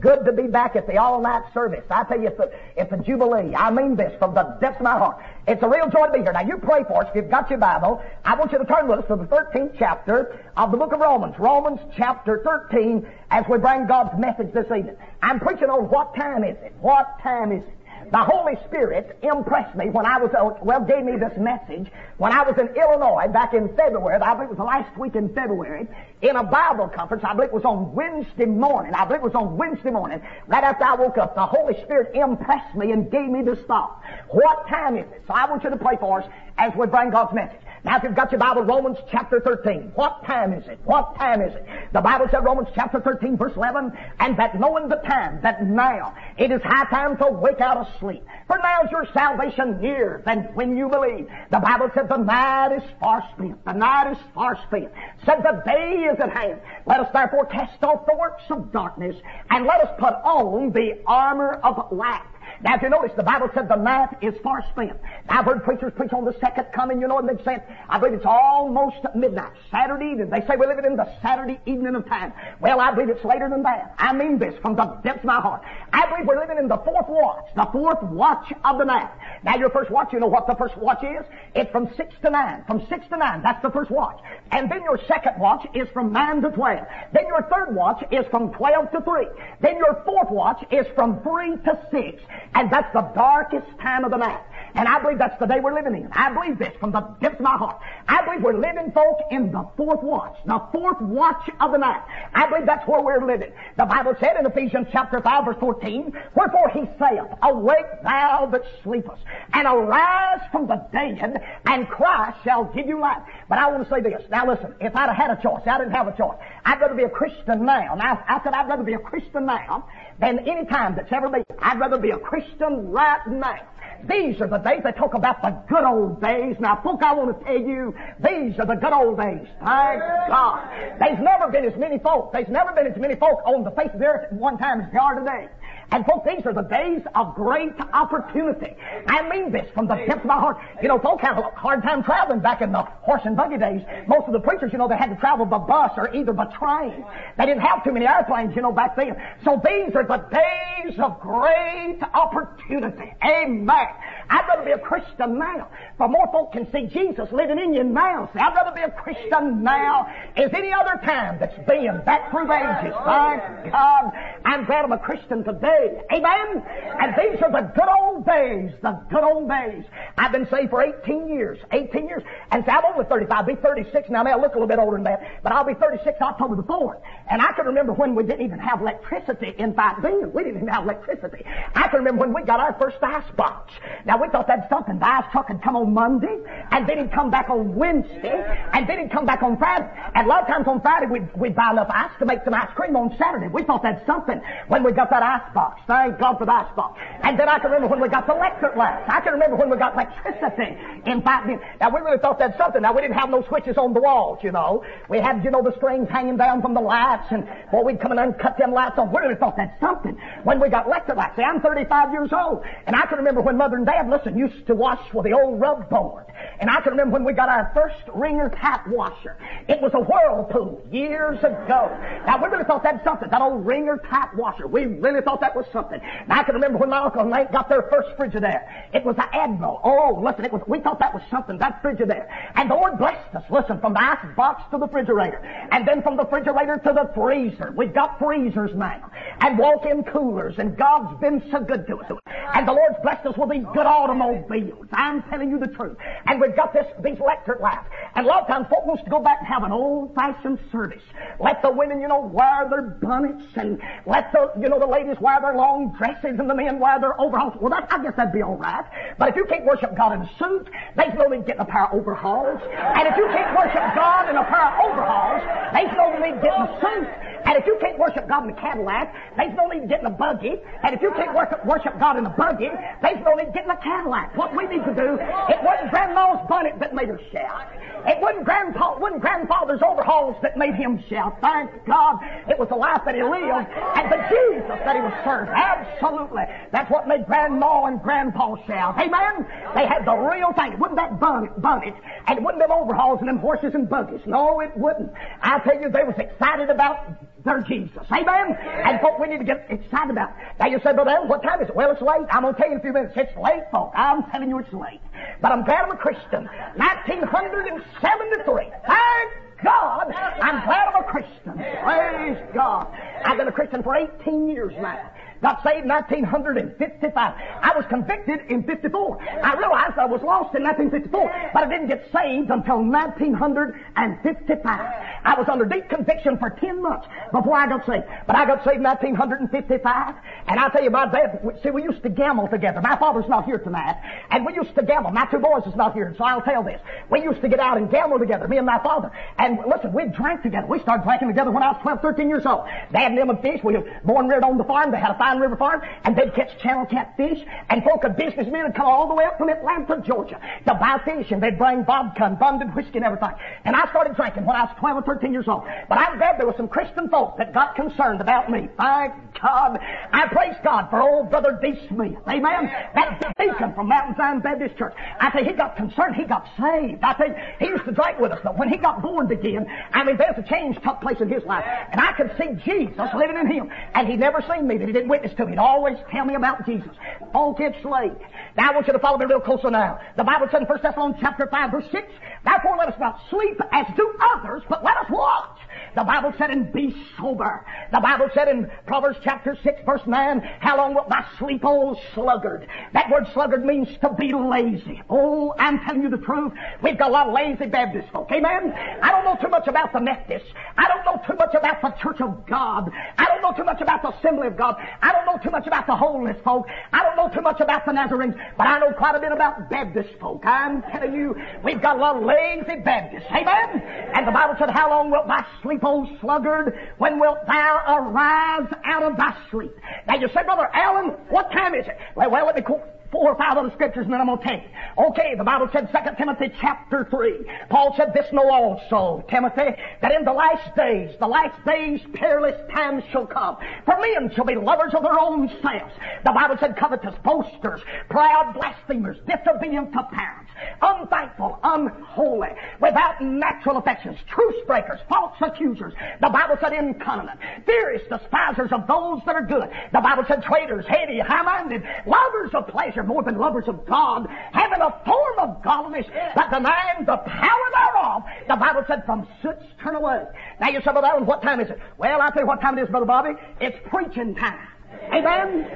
good to be back at the all-night service. I tell you, it's a, it's a jubilee. I mean this from the depths of my heart. It's a real joy to be here. Now, you pray for us. If you've got your Bible, I want you to turn with us to the 13th chapter of the book of Romans. Romans chapter 13 as we bring God's message this evening. I'm preaching on what time is it? What time is it? The Holy Spirit impressed me when I was, uh, well, gave me this message when I was in Illinois back in February. I believe it was the last week in February in a Bible conference. I believe it was on Wednesday morning. I believe it was on Wednesday morning. Right after I woke up, the Holy Spirit impressed me and gave me this thought. What time is it? So I want you to pray for us as we bring God's message. Now, if you've got your Bible, Romans chapter 13. What time is it? What time is it? The Bible said, Romans chapter 13, verse 11, and that knowing the time, that now it is high time to wake out of sleep. For now is your salvation nearer than when you believe. The Bible said, the night is far spent. The night is far spent. Said, the day is at hand. Let us therefore cast off the works of darkness, and let us put on the armor of light. Now, if you notice, the Bible said the night is far spent. I've heard preachers preach on the second coming, you know, and they've said, I believe it's almost midnight, Saturday evening. They say we're living in the Saturday evening of time. Well, I believe it's later than that. I mean this from the depths of my heart. I believe we're living in the fourth watch, the fourth watch of the night. Now, your first watch, you know what the first watch is? It's from six to nine. From six to nine, that's the first watch. And then your second watch is from nine to twelve. Then your third watch is from twelve to three. Then your fourth watch is from three to six. And that's the darkest time of the night. And I believe that's the day we're living in. I believe this from the depths of my heart. I believe we're living, folk, in the fourth watch. The fourth watch of the night. I believe that's where we're living. The Bible said in Ephesians chapter 5 verse 14, Wherefore he saith, Awake thou that sleepest, and arise from the dead, and Christ shall give you life. But I want to say this. Now listen, if I'd have had a choice, I didn't have a choice. I'd rather be a Christian now. Now, I said I'd rather be a Christian now than any time that's ever been. I'd rather be a Christian right now. These are the days they talk about the good old days. Now, folk, I want to tell you, these are the good old days. Thank God. There's never been as many folk. There's never been as many folk on the face of the earth at one time as there are today. And folks, these are the days of great opportunity. I mean this from the depth of my heart. You know, folk had a hard time traveling back in the horse and buggy days. Most of the preachers, you know, they had to travel by bus or either by train. They didn't have too many airplanes, you know, back then. So these are the days of great opportunity. Amen. I'd rather be a Christian now. For more folk can see Jesus living in you now. See, I'd rather be a Christian now as any other time that's been back through ages. Thank God. I'm glad I'm a Christian today. Amen. And these are the good old days. The good old days. I've been saved for 18 years. 18 years. And see, I'm only 35. I'll be 36 now. I may look a little bit older than that. But I'll be 36 October the 4th. And I can remember when we didn't even have electricity in fact then. We didn't even have electricity. I can remember when we got our first ice box. Now we thought that's something. The ice truck would come on Monday, and then he'd come back on Wednesday, and then he'd come back on Friday. And a lot of times on Friday we'd, we'd buy enough ice to make some ice cream on Saturday. We thought that's something when we got that ice box. Thank God for the ice box. And then I can remember when we got the electric lights. I can remember when we got electricity in fact then. Now we really thought that's something. Now we didn't have no switches on the walls, you know. We had, you know, the strings hanging down from the lights, and boy, we'd come in and cut them lights on. We really thought that's something. When we got electric lights. See, I'm 35 years old, and I can remember when Mother and Dad, listen, used to wash with the old rub board. And I can remember when we got our first wringer tap washer. It was a whirlpool years ago. Now we really thought that's something. That old wringer tap washer. We really thought that was something. And I can remember when my uncle and aunt got their first Frigidaire. It was the Admiral. Oh, listen, it was. We thought that was something. That Frigidaire. And the Lord blessed us. Listen, from the ice box to the refrigerator, and then from the refrigerator to the freezer. We've got freezers now, and walk-in coolers, and God's been so good to us. And the Lord's blessed us with these good automobiles. I'm telling you the truth. And we've got this, these electric lights. And a lot of times folk wants to go back and have an old-fashioned service. Let the women, you know, wear their bonnets and let the, you know, the ladies wear their long dresses and the men wear their overalls. Well, that, I guess that'd be all right. But if you can't worship God in a suit, there's no need getting a pair of overalls. And if you can't worship God in a pair of overalls, there's no need getting a suit. And if you can't worship God in a Cadillac, there's no need getting a buggy. And if you can't worship, worship God in a buggy, there's no need getting a Cadillac. What we need to do, it wasn't Grandma's bonnet that made her shout. It wasn't grandpa, wasn't grandfather's overalls that made him shout. Thank God it was the life that he lived and the Jesus that he was served. Absolutely. That's what made grandma and grandpa shout. Amen? They had the real thing. It wasn't that bonnet, bonnet and it wasn't them overalls and them horses and buggies. No, it wouldn't. I tell you, they was excited about their Jesus. Amen? And folk, we need to get excited about. Now you say, Brother what time is it? Well, it's late. I'm going to tell you in a few minutes. It's late, folks. I'm telling you it's late. But I'm glad I'm a Christian. 1973. Thank God, I'm glad I'm a Christian. Praise God. I've been a Christian for 18 years now. Got saved in 1955. I was convicted in 54. I realized I was lost in 1954, but I didn't get saved until 1955. I was under deep conviction for 10 months before I got saved. But I got saved in 1955, and I'll tell you, my dad, see, we used to gamble together. My father's not here tonight, and we used to gamble. My two boys is not here, so I'll tell this. We used to get out and gamble together, me and my father. And listen, we drank together. We started drinking together when I was 12, 13 years old. Dad and them would fish. We were born and reared on the farm. They had a fine River Farm, and they'd catch channel catfish, and folk of businessmen would come all the way up from Atlanta, Georgia, to buy fish, and they'd bring vodka and bundled whiskey and everything. And I started drinking when I was 12 or 13 years old. But I'm glad there were some Christian folk that got concerned about me. Thank God. I praise God for old Brother D. Smith. Amen? That deacon from Mountain Zion Baptist Church. I say he got concerned. He got saved. I you, he used to drink with us, but when he got born again, I mean, there's a change took place in his life. And I could see Jesus living in him. And he never seen me that he didn't witness to me. He'd always tell me about Jesus. Folk, it's late. Now I want you to follow me real closer now. The Bible says in 1 Thessalonians chapter 5 verse 6, Therefore let us not sleep as do others, but let us watch. The Bible said, and be sober. The Bible said in Proverbs chapter 6 verse 9, How long wilt thou sleep, old sluggard? That word sluggard means to be lazy. Oh, I'm telling you the truth. We've got a lot of lazy Baptist folk. Amen? I don't know too much about the Methodists. I don't know too much about the Church of God. I don't know too much about the Assembly of God. I don't know too much about the Holiness folk. I don't know too much about the Nazarenes, but I know quite a bit about Baptist folk. I'm telling you, we've got a lot of lazy Baptists. Amen? And the Bible said, How long wilt thou sleep, old sluggard, when wilt thou arise out of thy sleep? Now you say, Brother Allen, what time is it? Well, well let me quote four or five other scriptures and then I'm going to take. Okay, the Bible said 2 Timothy chapter 3. Paul said this know also, Timothy, that in the last days, the last days perilous times shall come. For men shall be lovers of their own selves. The Bible said covetous, boasters, proud, blasphemers, disobedient to parents, unthankful, unholy, without natural affections, truce breakers, false accusers. The Bible said incontinent, furious, despisers of those that are good. The Bible said traitors, heady, high-minded, lovers of pleasure more than lovers of God, having a form of godliness, but denying the power thereof. The Bible said, from such turn away. Now you say, Brother Allen, what time is it? Well, I'll tell you what time it is, Brother Bobby. It's preaching time. Amen?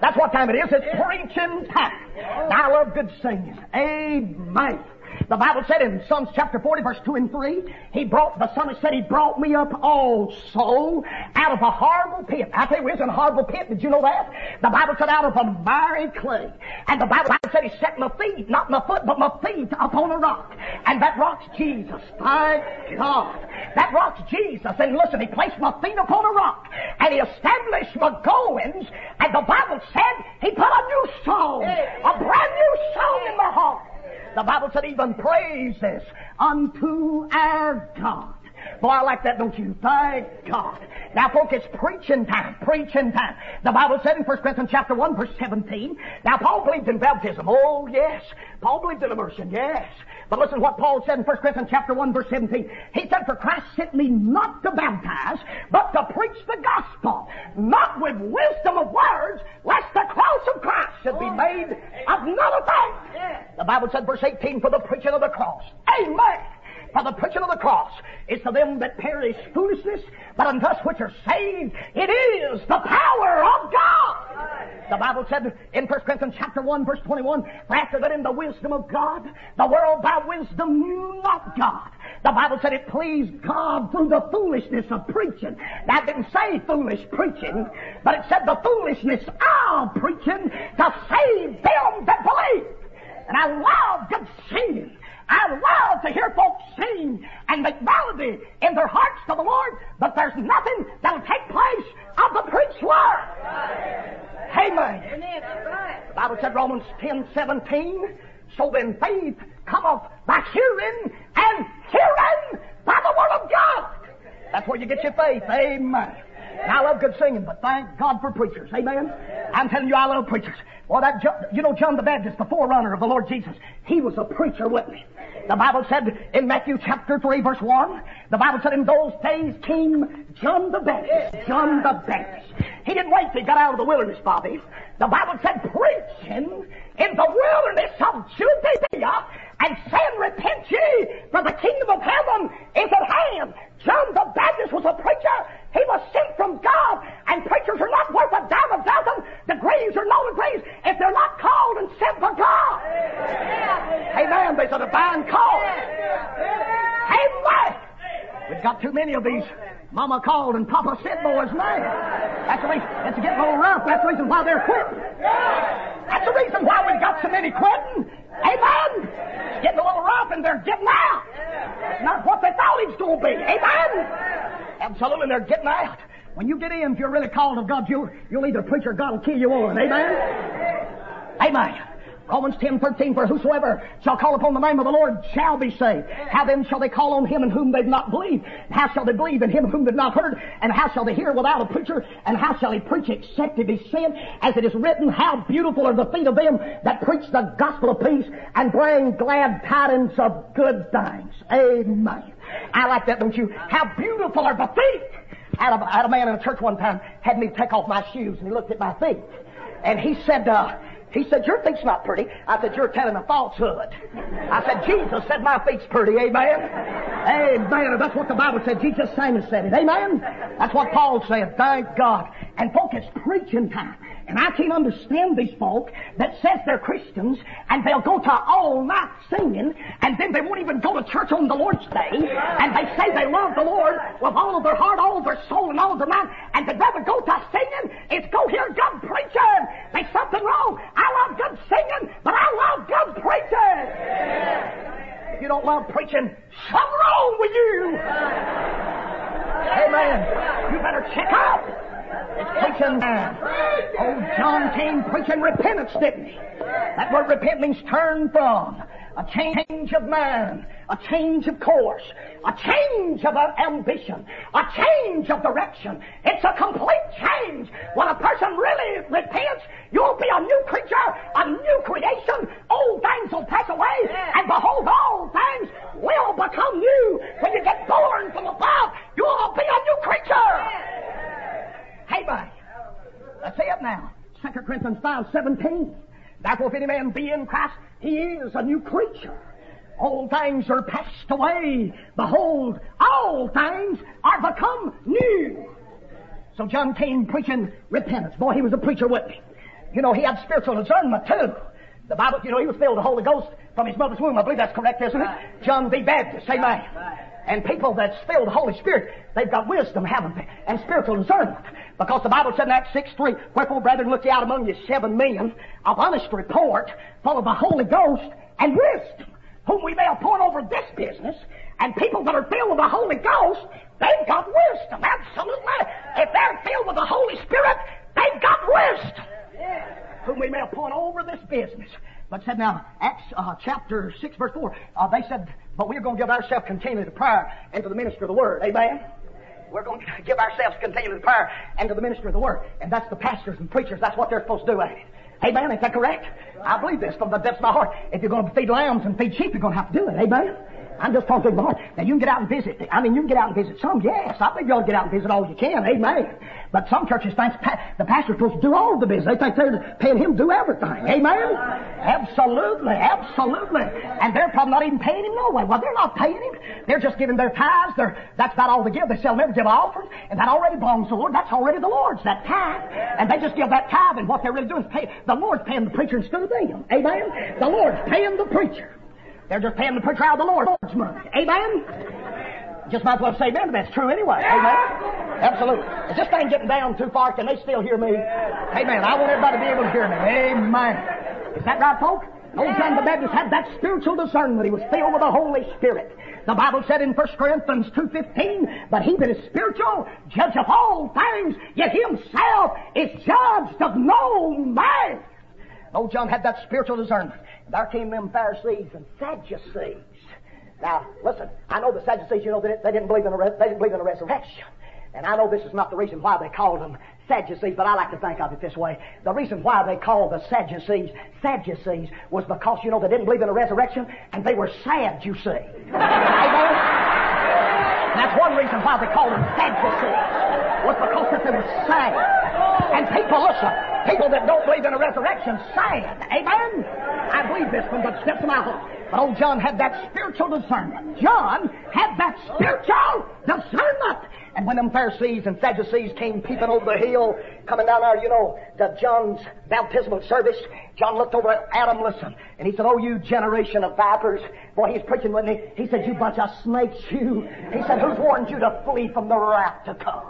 That's what time it is. It's preaching time. Now, I love good singing. Amen. The Bible said in Psalms chapter 40 verse 2 and 3, He brought, the psalmist said, He brought me up also out of a horrible pit. I tell you, it's in a horrible pit. Did you know that? The Bible said out of a miry clay. And the Bible said He set my feet, not my foot, but my feet upon a rock. And that rock's Jesus. Thank God. That rock's Jesus. And listen, He placed my feet upon a rock. And He established my goings. And the Bible said He put a new song, a brand new song in my heart. The Bible said even praises unto our God. Boy, I like that, don't you? Thank God. Now, folks, it's preaching time. Preaching time. The Bible said in 1 Corinthians chapter 1, verse 17. Now, Paul believed in baptism. Oh, yes. Paul believed in immersion. Yes. But listen to what Paul said in 1 Corinthians chapter 1, verse 17. He said, For Christ sent me not to baptize, but to preach the gospel, not with wisdom of words, lest the cross of Christ should be made of none effect. The Bible said, verse 18, for the preaching of the cross. Amen. For the preaching of the cross is to them that perish foolishness, but unto us which are saved, it is the power of God. The Bible said in 1 Corinthians chapter 1 verse 21, For after that in the wisdom of God, the world by wisdom knew not God. The Bible said it pleased God through the foolishness of preaching. That didn't say foolish preaching, but it said the foolishness of preaching to save them that believe. And I love good singing. I love to hear folks sing and make melody in their hearts to the Lord, but there's nothing that'll take place of the preached word. Amen. The Bible said Romans 10, 17, so then faith cometh by hearing, and hearing by the word of God. That's where you get your faith. Amen. And I love good singing, but thank God for preachers. Amen? I'm telling you, I love preachers. Well, that, you know, John the Baptist, the forerunner of the Lord Jesus, he was a preacher, wasn't he? The Bible said in Matthew chapter 3 verse 1, the Bible said in those days came John the Baptist. John the Baptist. He didn't wait till he got out of the wilderness, Bobby. The Bible said preaching in the wilderness of Judea and saying, repent ye, for the kingdom of heaven is at hand. John the Baptist was a preacher. He was sent from God, and preachers are not worth a dime a dozen. graves are no degrees if they're not called and sent by God. Amen. There's a divine call. Amen. We've got too many of these Mama called and Papa sent boys now. That's the reason. It's getting a little rough. That's the reason why they're quitting. That's the reason why we've got so many quitting. Amen. It's getting a little rough and they're getting out. It's not what they thought it was going to be. Amen. Absolutely, they're getting out. When you get in, if you're really called of God, you'll, you'll either preach or God will kill you on. Amen. Amen. Romans 10, 13, for whosoever shall call upon the name of the Lord shall be saved. How then shall they call on him in whom they've not believed? How shall they believe in him whom they've not heard? And how shall they hear without a preacher? And how shall he preach except he be sent? As it is written, how beautiful are the feet of them that preach the gospel of peace and bring glad tidings of good things. Amen. I like that, don't you? How beautiful are the feet! I had a, I had a man in a church one time had me take off my shoes and he looked at my feet. And he said, uh, he said, your feet's not pretty. I said, you're telling a falsehood. I said, Jesus said my feet's pretty. Amen. Amen. That's what the Bible said. Jesus Simon said it. Amen. That's what Paul said. Thank God. And folk, it's preaching time. And I can't understand these folk that says they're Christians and they'll go to all night singing and then they won't even go to church on the Lord's Day and they say they love the Lord with all of their heart, all of their soul, and all of their mind and they'd rather go to singing is go hear good preaching. There's something wrong. I love good singing, but I love good preaching. If you don't love preaching, something wrong with you. Amen. You better check out. It's preaching man. Oh, John came preaching repentance, didn't he? That word repent means turn from. A change of mind, a change of course, a change of ambition, a change of direction. It's a complete change. When a person really repents, you'll be a new creature, a new creation. Old things will pass away, and behold, all things will become new. When you get born from above, you'll be a new creature. Amen. Let's say it now. 2 Corinthians 5, 17. Therefore, if any man be in Christ, he is a new creature. All things are passed away. Behold, all things are become new. So John came preaching repentance. Boy, he was a preacher with me. You know, he had spiritual discernment too. The Bible, you know, he was filled with the Holy Ghost from his mother's womb. I believe that's correct, isn't it? John the Baptist. Amen. Right. And people that's filled with the Holy Spirit, they've got wisdom, haven't they? And spiritual discernment. Because the Bible said in Acts 6 3, Wherefore, brethren, look ye out among you seven men of honest report, full of the Holy Ghost and wisdom, whom we may appoint over this business. And people that are filled with the Holy Ghost, they've got wisdom. Absolutely. If they're filled with the Holy Spirit, they've got wisdom. Whom we may appoint over this business. But said now, Acts uh, chapter 6, verse 4, uh, they said, But we're going to give ourselves continually to prayer and to the ministry of the Word. Amen? We're going to give ourselves continually to prayer and to the ministry of the Word. And that's the pastors and preachers. That's what they're supposed to do, ain't it? Amen? Is that correct? I believe this from the depths of my heart. If you're going to feed lambs and feed sheep, you're going to have to do it. Amen? I'm just talking about. Now you can get out and visit. I mean, you can get out and visit some. Yes, I think you ought to get out and visit all you can. Amen. But some churches think the pastor's supposed to do all the business. They think they're paying him to do everything. Amen. Absolutely, absolutely. And they're probably not even paying him no way. Well, they're not paying him. They're just giving their tithes. They're, that's about all they give. They shall never give offering, and that already belongs to the Lord. That's already the Lord's. That tithe, and they just give that tithe, and what they're really doing is pay. The Lord's paying the preacher instead of them. Amen. The Lord's paying the preacher. They're just paying the out of the Lord's money. Amen? Just might as well say amen, but that's true anyway. Amen? Absolutely. If this thing getting down too far, can they still hear me? Amen. I want everybody to be able to hear me. Amen. Is that right, folks? Old John the Baptist had that spiritual discernment. He was filled with the Holy Spirit. The Bible said in 1 Corinthians 2.15, But he that is spiritual, judge of all things, yet himself is judged of no man. Old John had that spiritual discernment. And There came them Pharisees and Sadducees. Now, listen, I know the Sadducees, you know, they, they didn't believe in a, they didn't believe in a resurrection. And I know this is not the reason why they called them Sadducees, but I like to think of it this way. The reason why they called the Sadducees Sadducees was because, you know, they didn't believe in a resurrection and they were sad, you see. That's one reason why they called them Sadducees. Was because that they were sad. And people, listen, people that don't believe in a resurrection, sad. Amen? I believe this from the depths of my heart. But old John had that spiritual discernment. John had that spiritual discernment. And when them Pharisees and Sadducees came peeping over the hill, coming down there, you know, to John's baptismal service, John looked over at Adam, listen, and he said, Oh, you generation of vipers. Boy, he's preaching with me. He said, You bunch of snakes, you. He said, Who's warned you to flee from the wrath to come?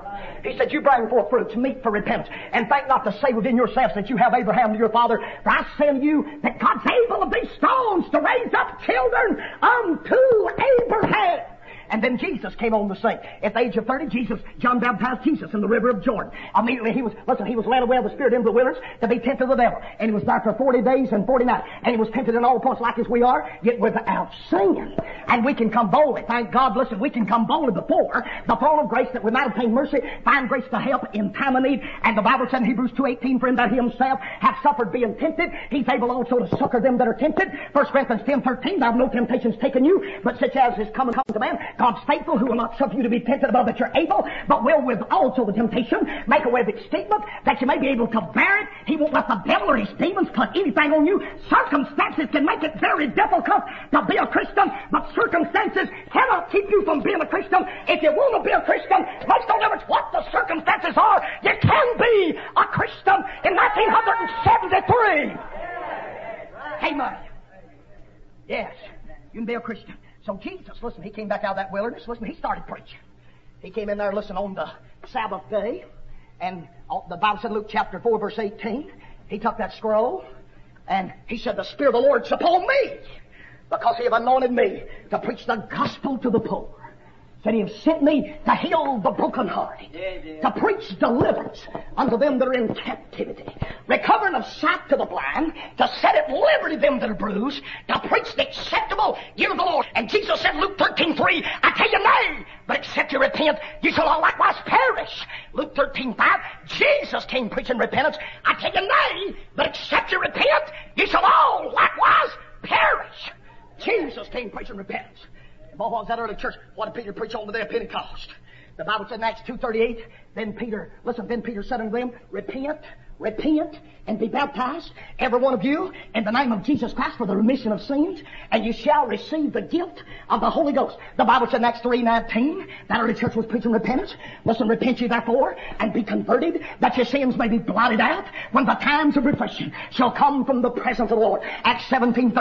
He said, You bring forth fruits, meet for repentance, and think not to say within yourselves that you have Abraham to your father. For I unto you that God's able of these stones to raise up children unto Abraham. And then Jesus came on the scene. At the age of 30, Jesus, John baptized Jesus in the river of Jordan. Immediately he was, listen, he was led away of the Spirit into the wilderness to be tempted of the devil. And he was there for 40 days and 40 nights. And he was tempted in all points like as we are, yet without sin. And we can come boldly. Thank God, listen, we can come boldly before the throne of grace that we might obtain mercy, find grace to help in time of need. And the Bible said in Hebrews 2.18, for in that he himself hath suffered being tempted, he's able also to succor them that are tempted. 1 Corinthians 10.13, there have no temptations taken you, but such as is common come to man. God's faithful, who will not suffer you to be tempted above that you're able, but will with also the temptation make a way of escapement that you may be able to bear it. He won't let the devil or his demons put anything on you. Circumstances can make it very difficult to be a Christian, but circumstances cannot keep you from being a Christian. If you want to be a Christian, most don't ever what the circumstances are, you can be a Christian in 1973. Hey, Amen. Yes, you can be a Christian. So Jesus, listen, he came back out of that wilderness. Listen, he started preaching. He came in there, listen, on the Sabbath day. And uh, the Bible said, Luke chapter 4, verse 18, he took that scroll and he said, The Spirit of the Lord's upon me because he have anointed me to preach the gospel to the poor. Said he have sent me to heal the brokenhearted, to preach deliverance unto them that are in captivity, recovering of sight to the blind, to set at liberty them that are bruised, to preach the acceptable year of the Lord. And Jesus said, Luke 13, 3, I tell you nay, but except you repent, you shall all likewise perish. Luke 13, 5, Jesus came preaching repentance. I tell you nay, but except you repent, you shall all likewise perish. Jesus came preaching repentance. Was that early church? What did Peter preach on the day of Pentecost? The Bible said in Acts 2.38, then Peter, listen, then Peter said unto them, repent, repent, and be baptized, every one of you, in the name of Jesus Christ for the remission of sins, and you shall receive the gift of the Holy Ghost. The Bible said in Acts 3.19, that early church was preaching repentance. Listen, repent ye therefore, and be converted, that your sins may be blotted out, when the times of refreshing shall come from the presence of the Lord. Acts 17.30,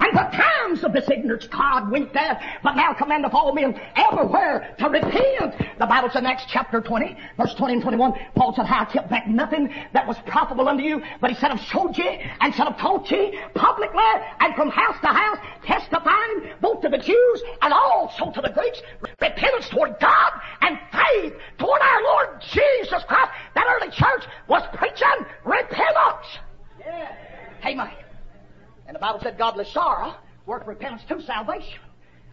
and the times of this ignorance God winked at, but now commandeth all men everywhere to repent. The Bible said in Acts chapter 20, verse 20 and 21, Paul said, How I kept back nothing that was profitable unto you, but he said, I've showed ye, and said, I've taught ye publicly, and from house to house, testifying both to the Jews and also to the Greeks, repentance toward God and faith toward our Lord Jesus Christ. That early church was preaching repentance. Yeah. Amen. And the Bible said godly sorrow worked repentance to salvation.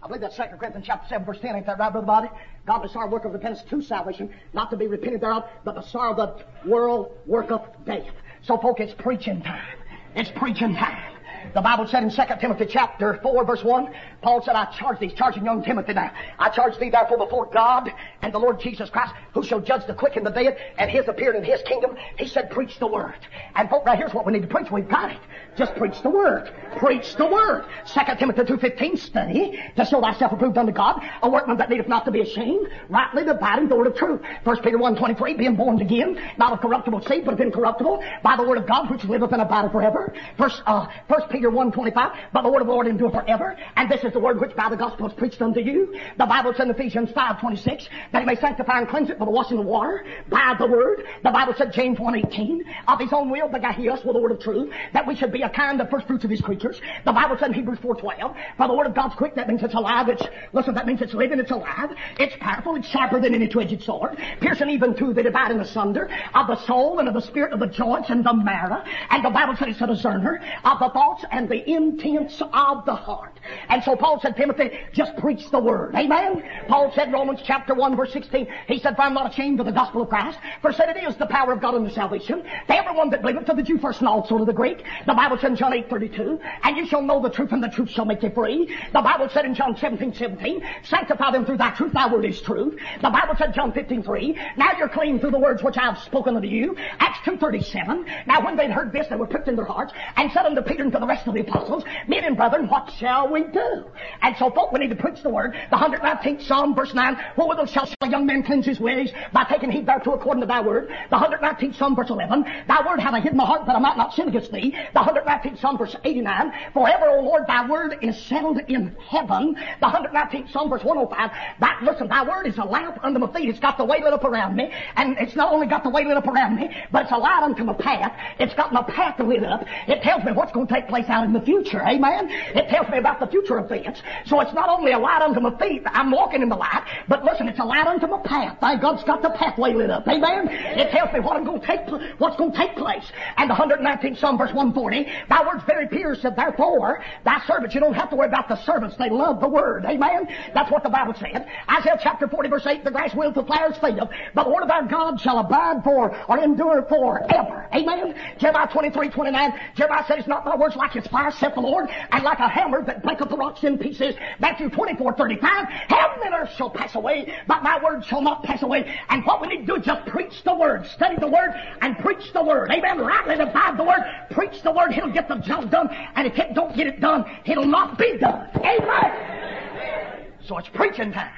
I believe that's 2 Corinthians chapter 7, verse 10. Ain't that right, Brother Bobby? Godly sorrow work of repentance to salvation, not to be repented thereof, but the sorrow of the world worketh death. So, folk, it's preaching time. It's preaching time. The Bible said in 2 Timothy chapter 4 verse 1, Paul said, I charge thee, charging young Timothy now, I charge thee therefore before God and the Lord Jesus Christ, who shall judge the quick and the dead, and his appearing in his kingdom. He said, preach the word. And folks, right here's what we need to preach. We've got it. Just preach the word. Preach the word. 2 Timothy 2.15, study to show thyself approved unto God, a workman that needeth not to be ashamed, rightly dividing the word of truth. 1 Peter 1.23, being born again, not of corruptible seed, but of incorruptible, by the word of God, which liveth and abideth forever. First, uh, First Peter 1.25, but the word of the Lord endure forever, and this is the word which by the gospel is preached unto you. The Bible said in Ephesians 5.26, that he may sanctify and cleanse it by the washing of water, by the word. The Bible said, James 1.18, of his own will begat he us with the word of truth, that we should be a kind of first fruits of his creatures. The Bible said in Hebrews 4.12, for the word of God's quick, that means it's alive, it's, listen, that means it's living, it's alive, it's powerful, it's sharper than any two-edged sword, piercing even to the dividing asunder of the soul and of the spirit of the joints and the marrow. And the Bible said it's a discerner of the thoughts and the intents of the heart. And so Paul said, Timothy, just preach the word. Amen? Paul said, Romans chapter 1 verse 16, he said, For I'm not ashamed of the gospel of Christ, for said it is the power of God unto salvation, to everyone that believeth, to the Jew first and also to the Greek. The Bible said in John 8, 32, and you shall know the truth, and the truth shall make you free. The Bible said in John 17, 17, sanctify them through thy truth, thy word is truth. The Bible said, John 15, 3, now you're clean through the words which I have spoken unto you. Acts 2, 37, now when they'd heard this, they were pricked in their hearts, and said unto Peter and to the rest of the apostles, Men and brethren, what shall we do? And so folk, we need to preach the word. The 119th Psalm, verse 9, Wherewithal shall a young man cleanse his ways? By taking heed thereto according to thy word. The 119th Psalm, verse 11, Thy word have I hid in my heart that I might not sin against thee. The 119th Psalm, verse 89, Forever, O Lord, thy word is settled in heaven. The 119th Psalm, verse 105, That, listen, thy word is a lamp under my feet. It's got the way lit up around me. And it's not only got the way lit up around me, but it's a light unto my path. It's got my path lit up. It tells me what's going to take place out in the future. Amen? It tells me about the future events. So it's not only a light unto my feet, I'm walking in the light, but listen, it's a light unto my path. Thank God's got the pathway lit up. Amen? It tells me what I'm going to take, what's going to take place. And the 119th Psalm, verse 140, Thy word's very pure, said, Therefore, thy servants, you don't have to worry about the servants. They love the word. Amen? That's what the Bible said. Isaiah chapter 40, verse 8, The grass will, the flowers fadeth, but the word of our God shall abide for, or endure forever. Amen? Jeremiah 23, 29, Jeremiah said, It's not my words like his fire, saith the Lord, and like a hammer that breaketh the rocks in pieces. Matthew 24, 35, Heaven and earth shall pass away, but my word shall not pass away. And what we need to do is just preach the word, study the word, and preach the word. Amen? Rightly divide the word, preach the word, he'll get the job done, and if it don't get it done, it'll not be done. Amen? So it's preaching time.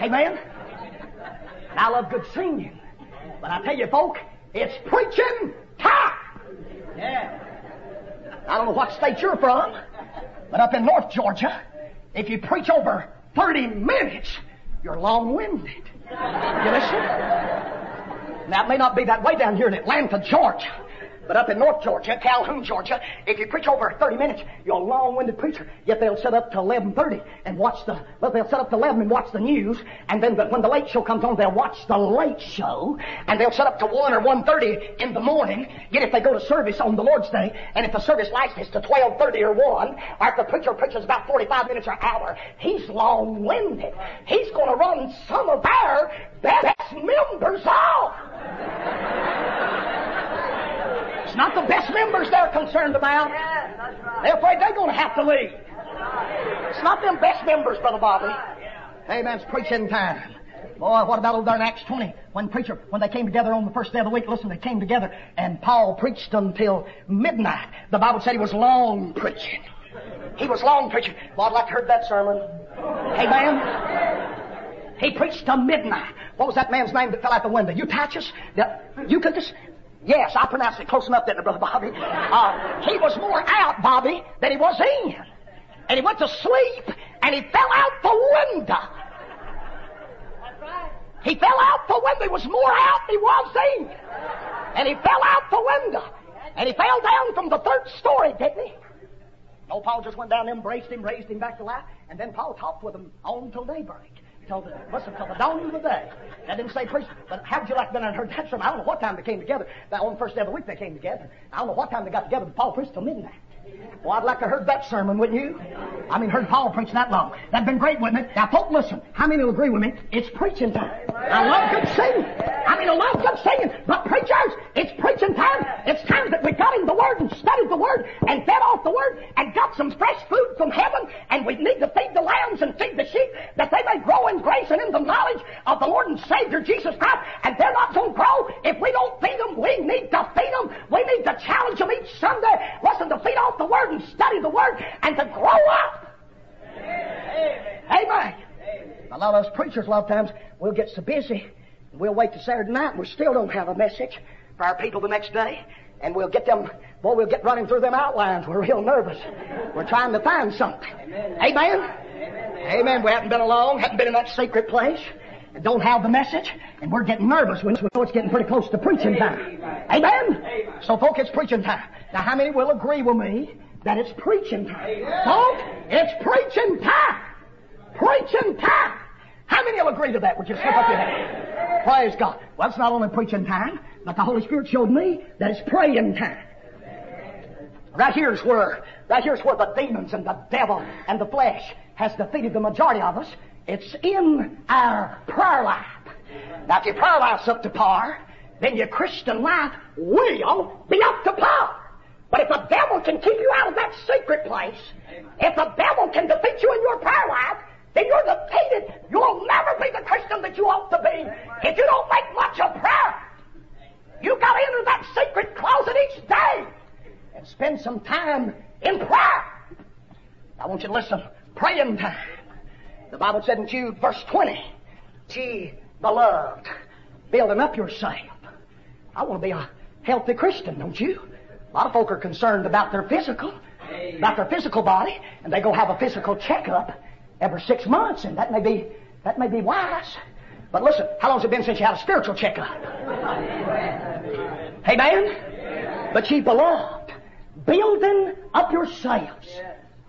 Amen? And I love good singing. But I tell you, folk, it's preaching time. Yeah. I don't know what state you're from, but up in North Georgia, if you preach over 30 minutes, you're long-winded. You listen? Now, it may not be that way down here in Atlanta, Georgia. But up in North Georgia, Calhoun, Georgia, if you preach over 30 minutes, you're a long-winded preacher. Yet they'll set up to 11.30 and watch the, well, they'll set up to 11 and watch the news. And then the, when the late show comes on, they'll watch the late show. And they'll set up to 1 or 1.30 in the morning. Yet if they go to service on the Lord's Day, and if the service lasts to 12.30 or 1, or if the preacher preaches about 45 minutes or hour, he's long-winded. He's going to run some of our best members off. It's not the best members they're concerned about. They're afraid they're going to have to leave. It's not them best members, Brother Bobby. Amen. It's preaching time. Boy, what about over there in Acts 20? When preacher, when they came together on the first day of the week, listen, they came together and Paul preached until midnight. The Bible said he was long preaching. He was long preaching. Well, I'd like to heard that sermon. Amen. He preached till midnight. What was that man's name that fell out the window? Eutychus? Eutychus? Yes, I pronounced it close enough, didn't I, Brother Bobby? Uh, he was more out, Bobby, than he was in. And he went to sleep, and he fell out the window. That's right. He fell out the window. He was more out than he was in. And he fell out the window. And he fell down from the third story, didn't he? No, Paul just went down, embraced him, raised him back to life, and then Paul talked with him on till daybreak till the, listen, till the dawning of the day. That didn't say preach, but how'd you like been and heard that sermon? I don't know what time they came together. That on the first day of the week they came together. I don't know what time they got together, but Paul preached till midnight. Well, I'd like to have heard that sermon, wouldn't you? I mean, heard Paul preach that long. That'd been great, wouldn't it? Now, folk, listen. How many will agree with me? It's preaching time. I love good singing. I mean, I love good singing. But preachers, it's preaching time. It's time that we got in the Word and studied the Word and fed off the Word and got some fresh food from heaven. And we need to feed the lambs and feed the sheep that they may grow in grace and in the knowledge of the Lord and Savior Jesus Christ. And they're not going to grow if we don't feed them. We need to feed them. We need to challenge them each Sunday. Listen, to feed off the Word and study the Word and to grow up. Amen. Amen. A lot of us preachers, a lot of times, we'll get so busy, we'll wait till Saturday night, and we still don't have a message for our people the next day. And we'll get them, boy, we'll get running through them outlines. We're real nervous. We're trying to find something. Amen. Amen. Amen. We haven't been along, haven't been in that secret place, don't have the message, and we're getting nervous when we know it's getting pretty close to preaching time. Amen. So, folks, it's preaching time. Now, how many will agree with me that it's preaching time? Folks, it's preaching time. Preaching time. How many will agree to that? Would you slip up your hand? Praise God. Well, it's not only preaching time, but the Holy Spirit showed me that it's praying time. Right here's where, right here's where the demons and the devil and the flesh has defeated the majority of us. It's in our prayer life. Now, if your prayer life's up to par, then your Christian life will be up to par. But if the devil can keep you out of that secret place, if the devil can defeat you in your prayer life, then you're defeated. You'll never be the Christian that you ought to be if you don't make much of prayer. You got to enter that secret closet each day and spend some time in prayer. I want you to listen. Praying time. The Bible said in Jude, verse 20, Ye beloved, building up yourself. I want to be a healthy Christian, don't you? A lot of folk are concerned about their physical, about their physical body, and they go have a physical checkup every six months, and that may be that may be wise. But listen, how long's it been since you had a spiritual checkup? Amen? But ye beloved, building up yourselves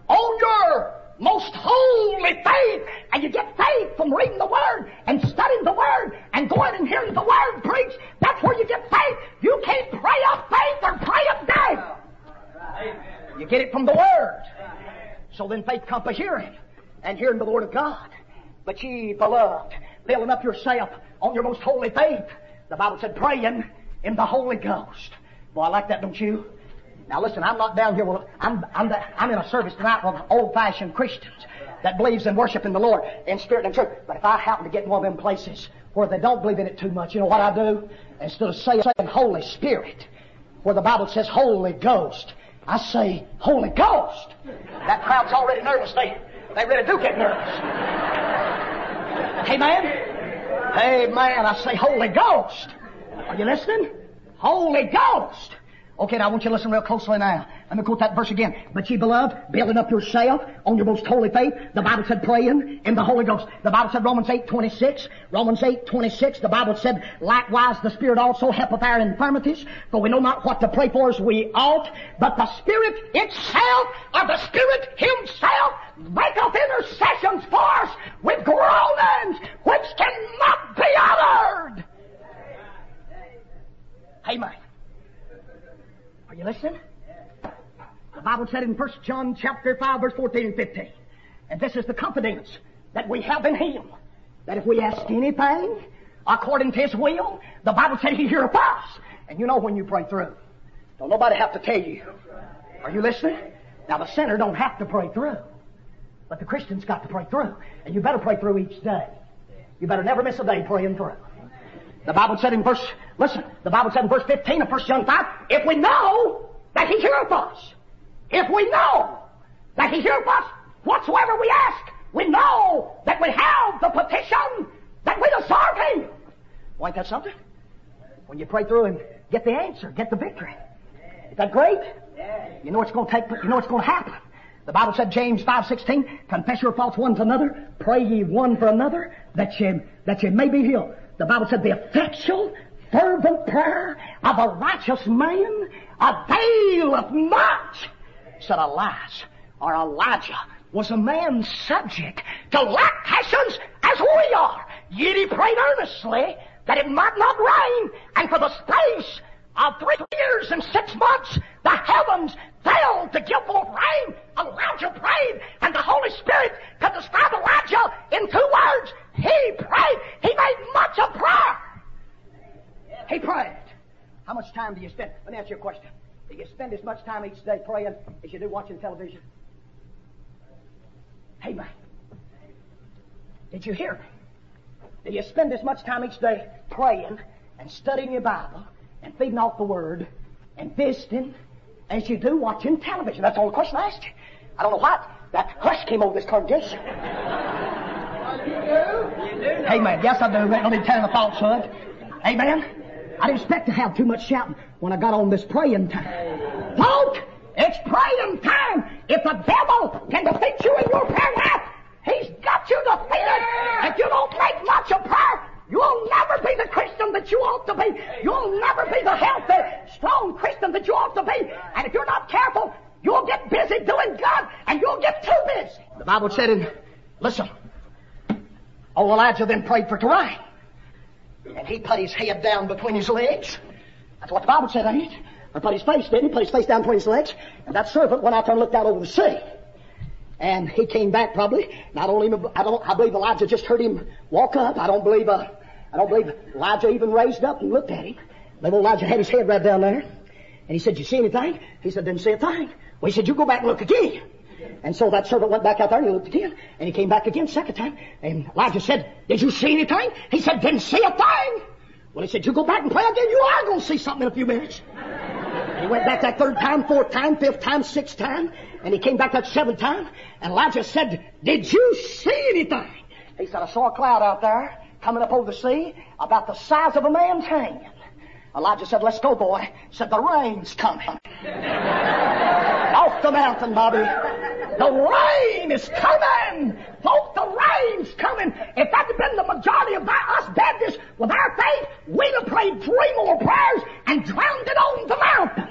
on your most holy faith. And you get faith from reading the Word and studying the Word and going and hearing the Word preached. That's where you get faith. You can't pray up faith or pray up faith. You get it from the Word. So then faith comes by hearing and hearing the Word of God. But ye beloved, building up yourself on your most holy faith. The Bible said praying in the Holy Ghost. Boy, I like that, don't you? Now listen, I'm not down here. With, I'm, I'm, the, I'm in a service tonight with old-fashioned Christians that believes in worshiping the Lord in spirit and truth. But if I happen to get in one of them places where they don't believe in it too much, you know what I do? Instead of saying, saying Holy Spirit, where the Bible says Holy Ghost, I say Holy Ghost. That crowd's already nervous. They, they really do get nervous. Amen? Amen. I say Holy Ghost. Are you listening? Holy Ghost. Okay, now I want you to listen real closely now. Let me quote that verse again. But ye beloved, building up yourself on your most holy faith. The Bible said praying in the Holy Ghost. The Bible said Romans 8, 26. Romans 8, 26. The Bible said, likewise the Spirit also helpeth our infirmities, for we know not what to pray for as we ought, but the Spirit itself, or the Spirit Himself, maketh intercessions for us with groanings which cannot be uttered. Amen. Are you listening? The Bible said in 1 John chapter 5 verse 14 and 15, and this is the confidence that we have in Him, that if we ask anything according to His will, the Bible said He heareth us. And you know when you pray through. Don't nobody have to tell you. Are you listening? Now the sinner don't have to pray through. But the Christian's got to pray through. And you better pray through each day. You better never miss a day praying through. The Bible said in verse, listen, the Bible said in verse 15 of 1 John 5, if we know that He heareth us, if we know that He heareth us, whatsoever we ask, we know that we have the petition that we deserve Him. Well, ain't that something? When you pray through and get the answer, get the victory. Is that great? You know what's going to take, you know what's going to happen. The Bible said, James 5.16, confess your faults one to another, pray ye one for another, that ye, that ye may be healed. The Bible said, the effectual, fervent prayer of a righteous man availeth much. Said Elias, or Elijah, was a man subject to like passions as we are. Yet he prayed earnestly that it might not rain, and for the space of three years and six months, the heavens failed to give forth rain. Elijah prayed, and the Holy Spirit could describe Elijah in two words. He prayed. He made much of prayer. He prayed. How much time do you spend? Let me ask you a question. Do you spend as much time each day praying as you do watching television? Hey, man. Did you hear me? Do you spend as much time each day praying and studying your Bible and feeding off the Word and visiting as you do watching television? That's all the only question I asked you. I don't know what. That hush came over this congregation. You do? You do know. Amen. Yes, I do. Let me tell you the falsehood. Amen. I didn't expect to have too much shouting when I got on this praying time. Folk, it's praying time. If the devil can defeat you in your prayer life, he's got you defeated. If you don't make much of prayer, you'll never be the Christian that you ought to be. You'll never be the healthy, strong Christian that you ought to be. And if you're not careful, you'll get busy doing God, and you'll get too busy. The Bible said in, listen, Oh, Elijah then prayed for rain. And he put his head down between his legs. That's what the Bible said, ain't it? or put his face, didn't he? Put his face down between his legs. And that servant went out there and looked out over the sea. And he came back probably. Not only, I don't, I believe Elijah just heard him walk up. I don't believe, uh, I don't believe Elijah even raised up and looked at him. But Elijah had his head right down there. And he said, you see anything? He said, didn't see a thing. Well, he said, you go back and look again. And so that servant went back out there and he looked again. And he came back again second time. And Elijah said, did you see anything? He said, didn't see a thing. Well, he said, you go back and pray again. You are going to see something in a few minutes. And he went back that third time, fourth time, fifth time, sixth time. And he came back that seventh time. And Elijah said, did you see anything? He said, I saw a cloud out there coming up over the sea about the size of a man's hand. Elijah said, let's go, boy. Said, the rain's coming. Off the mountain, Bobby. The rain is coming! Folks, the rain's coming! If that had been the majority of us Baptists with our faith, we'd have prayed three more prayers and drowned it on the mountain.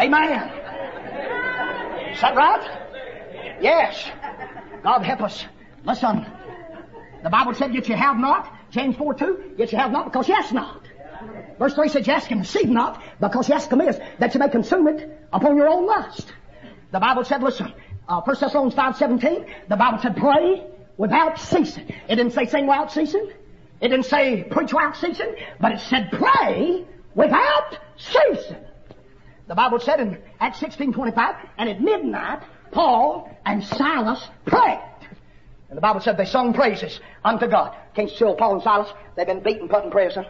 Amen. Is that right? Yes. God help us. Listen. The Bible said, yet you have not. James 4 2, yet you have not because you ask not. Verse 3 says, you ask and receive not because you ask amiss, that you may consume it upon your own lust. The Bible said, listen, uh, 1 Thessalonians 5 17, the Bible said, pray without ceasing. It didn't say sing without ceasing. It didn't say preach without ceasing, but it said pray without ceasing. The Bible said in Acts 16:25, and at midnight, Paul and Silas prayed. And the Bible said they sung praises unto God. Can't you show Paul and Silas? They've been beaten, put in prison.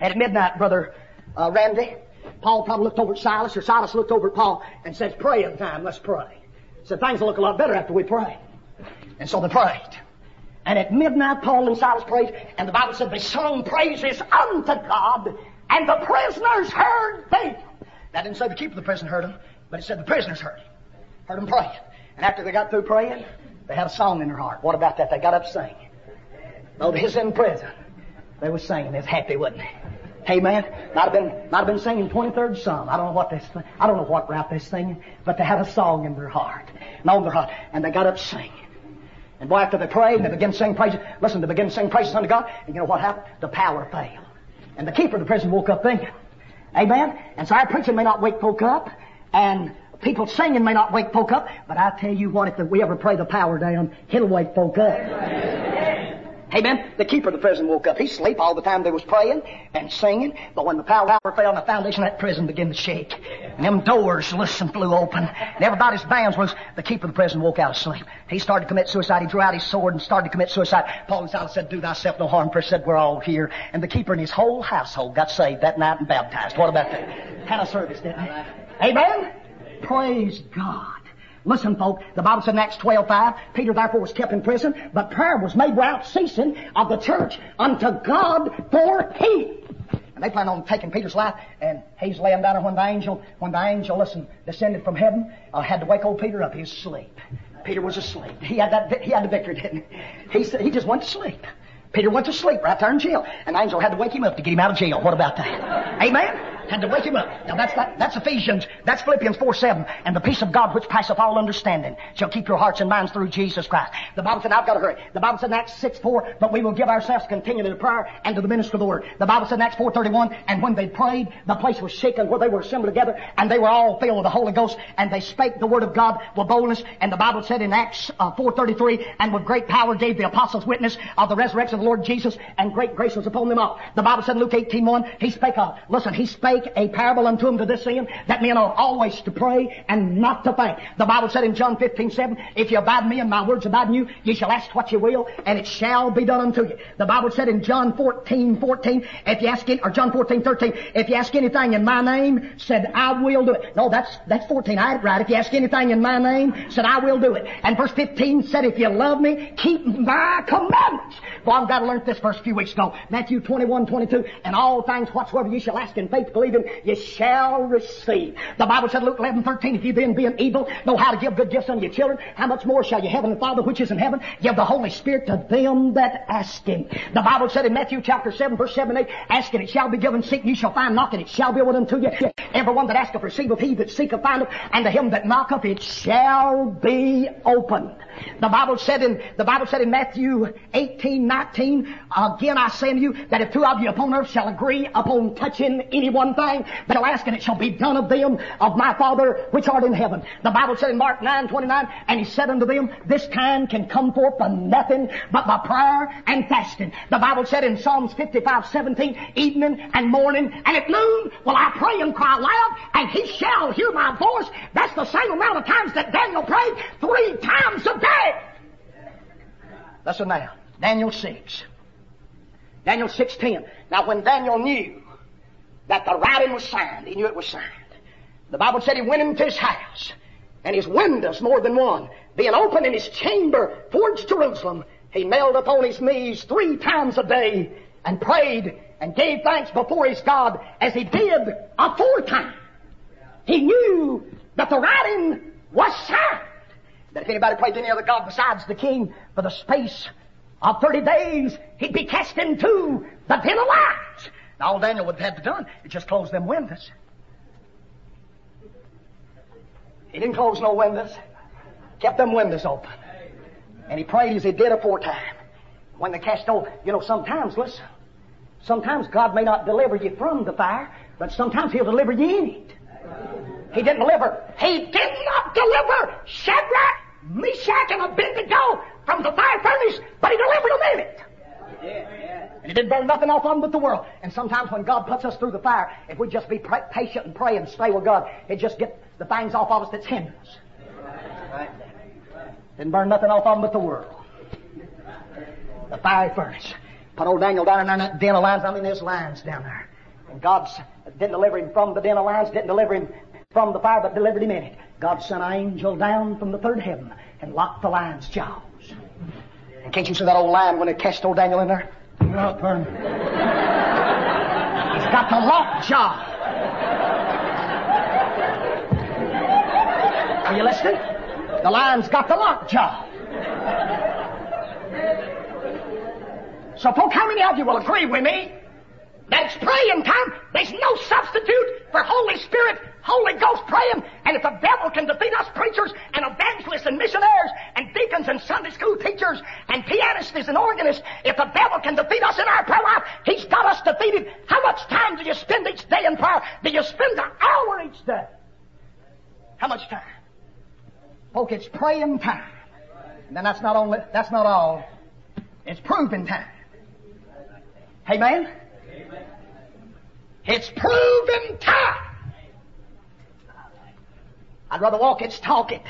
At midnight, Brother uh, Randy, Paul probably looked over at Silas, or Silas looked over at Paul and says, praying time, let's pray. Said things will look a lot better after we pray. And so they prayed. And at midnight, Paul and Silas prayed, and the Bible said they sung praises unto God, and the prisoners heard them. That didn't say the keeper of the prison heard them, but it said the prisoners heard him. Heard them praying. And after they got through praying, they had a song in their heart. What about that? They got up singing. Was in prison, they were singing. They was happy, wasn't they? Amen. Might have been, might have been singing 23rd Psalm. I don't know what they, I don't know what route they're singing, but they had a song in their heart, and on their heart, and they got up singing. And boy, after they prayed they began to sing praises, listen, they began to sing praises unto God, and you know what happened? The power failed. And the keeper of the prison woke up thinking, Amen? And so our preaching may not wake folk up, and people singing may not wake folk up, but I tell you what, if we ever pray the power down, it'll wake folk up. Amen. The keeper of the prison woke up. He sleep all the time they was praying and singing. But when the power fell on the foundation that prison began to shake. And them doors, listen, flew open. And everybody's bands was, the keeper of the prison woke out of sleep. He started to commit suicide. He drew out his sword and started to commit suicide. Paul and Silas said, do thyself no harm, for said, we're all here. And the keeper and his whole household got saved that night and baptized. What about that? Had a service, didn't he? Amen? Praise God. Listen, folk, the Bible said in Acts 12, 5, Peter therefore was kept in prison, but prayer was made without ceasing of the church unto God for him. And they planned on taking Peter's life, and he's laying down when the angel, when the angel, listen, descended from heaven, uh, had to wake old Peter up. He was asleep. Peter was asleep. He had that, he had the victory, didn't he? He, said, he just went to sleep. Peter went to sleep right there in jail. An angel had to wake him up to get him out of jail. What about that? Amen? Had to wake him up. Now that's that, that's Ephesians, that's Philippians 4 7. And the peace of God which passeth all understanding shall keep your hearts and minds through Jesus Christ. The Bible said, I've got to hurry. The Bible said in Acts 6 4, but we will give ourselves continually to prayer and to the minister of the word. The Bible said in Acts 4 31, and when they prayed, the place was shaken where they were assembled together, and they were all filled with the Holy Ghost, and they spake the word of God with boldness. And the Bible said in Acts uh, 4 33, and with great power gave the apostles witness of the resurrection of the Lord Jesus, and great grace was upon them all. The Bible said in Luke 18 1, he spake a, listen, he spake a parable unto them to this end, that men are always to pray and not to faint. The Bible said in John 15 7, if you abide in me and my words abide in you, you shall ask what you will, and it shall be done unto you. The Bible said in John 14 14, if you ask it, or John 14 13, if you ask anything in my name, said I will do it. No, that's, that's 14. I had it right. If you ask anything in my name, said I will do it. And verse 15 said, if you love me, keep my commandments. I've got to learn this verse a few weeks ago. Matthew 21, 22. And all things whatsoever you shall ask in faith, believing, you shall receive. The Bible said, Luke 11, 13, if you then being evil, know how to give good gifts unto your children, how much more shall your heavenly Father which is in heaven give the Holy Spirit to them that ask Him. The Bible said in Matthew chapter 7, verse 7 8, ask and it shall be given, seek and you shall find, knock and it shall be opened unto you. Everyone that asketh receiveth, he that seeketh findeth, and to him that knocketh it shall be opened. The Bible said in, the Bible said in Matthew 18, 19, again I say unto you that if two of you upon earth shall agree upon touching any one thing, they'll ask and it shall be done of them of my Father which art in heaven. The Bible said in Mark 9, 29, and he said unto them, this kind can come forth by nothing but by prayer and fasting. The Bible said in Psalms 55, 17, evening and morning and at noon will I pray and cry loud and he shall hear my voice. That's the same amount of times that Daniel prayed three times a day. Listen now. Daniel 6. Daniel 6.10. Now when Daniel knew that the writing was signed, he knew it was signed. The Bible said he went into his house and his windows, more than one, being open in his chamber towards Jerusalem, he knelt upon his knees three times a day and prayed and gave thanks before his God as he did aforetime. He knew that the writing was signed. That if anybody prayed to any other God besides the king for the space of 30 days, he'd be cast into the pit of lions. Now all Daniel would have had to done is just close them windows. He didn't close no windows. Kept them windows open. And he prayed as he did aforetime. When they cast over, you know, sometimes, listen, sometimes God may not deliver you from the fire, but sometimes He'll deliver you in it. He didn't deliver. He did not deliver Shadrach, Meshach, and Abednego from the fire furnace, but He delivered them in it. And He didn't burn nothing off of them but the world. And sometimes when God puts us through the fire, if we just be patient and pray and stay with God, it just get the things off of us that's hindering us. Didn't burn nothing off of them but the world. The fiery furnace. Put old Daniel down in that den of lions. I mean, there's lions down there. And God didn't deliver him from the den of lions, didn't deliver him from the fire, but delivered him in it. God sent an angel down from the third heaven and locked the lion's jaws. And can't you see that old lion when they cast old Daniel in there? Not burn. He's got the lock jaw. Are you listening? The lion's got the lock jaw. So, folks, how many of you will agree with me that it's praying time? There's no substitute for Holy Spirit, Holy Ghost praying. And if the devil can defeat us preachers and evangelists and missionaries and deacons and Sunday school teachers and pianists and organists, if the devil can defeat us in our prayer life, he's got us defeated. How much time do you spend each day in prayer? Do you spend an hour each day? How much time? Folk, it's praying time. And then that's not only, that's not all. It's proving time. Amen? Amen. It's proven time. I'd rather walk it, talk it.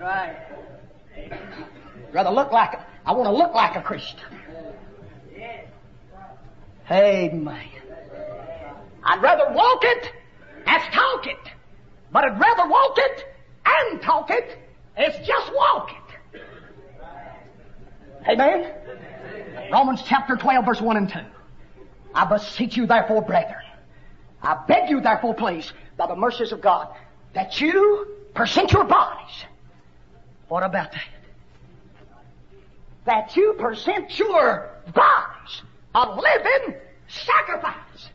Right. Rather look like, it. I want to look like a Christian. Amen. I'd rather walk it as talk it. But I'd rather walk it and talk it as just walk it. Amen? Romans chapter 12 verse 1 and 2. I beseech you therefore, brethren, I beg you therefore, please, by the mercies of God, that you present your bodies. What about that? That you present your bodies a living sacrifice.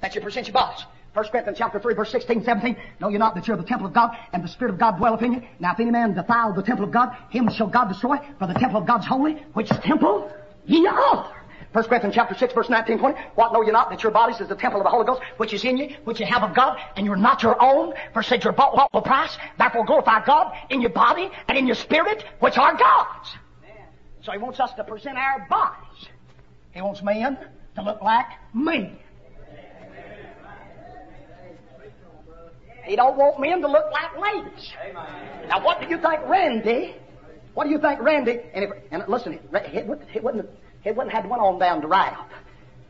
That you present your bodies. 1 Corinthians chapter 3 verse 16, 17. Know you not that you're the temple of God and the Spirit of God dwelleth in you? Now if any man defile the temple of God, him shall God destroy, for the temple of God's holy, which temple ye are. 1 Corinthians chapter 6 verse 19, 20. What know you not that your bodies is the temple of the Holy Ghost, which is in you, which you have of God, and you're not your own, for said you're bought what will price, therefore glorify God in your body and in your spirit, which are God's. So he wants us to present our bodies. He wants men to look like me. He don't want men to look like ladies. Now what do you think Randy, what do you think Randy, and, if, and listen, it, it, wouldn't, it, wouldn't, it wouldn't have had went on down to Ralph.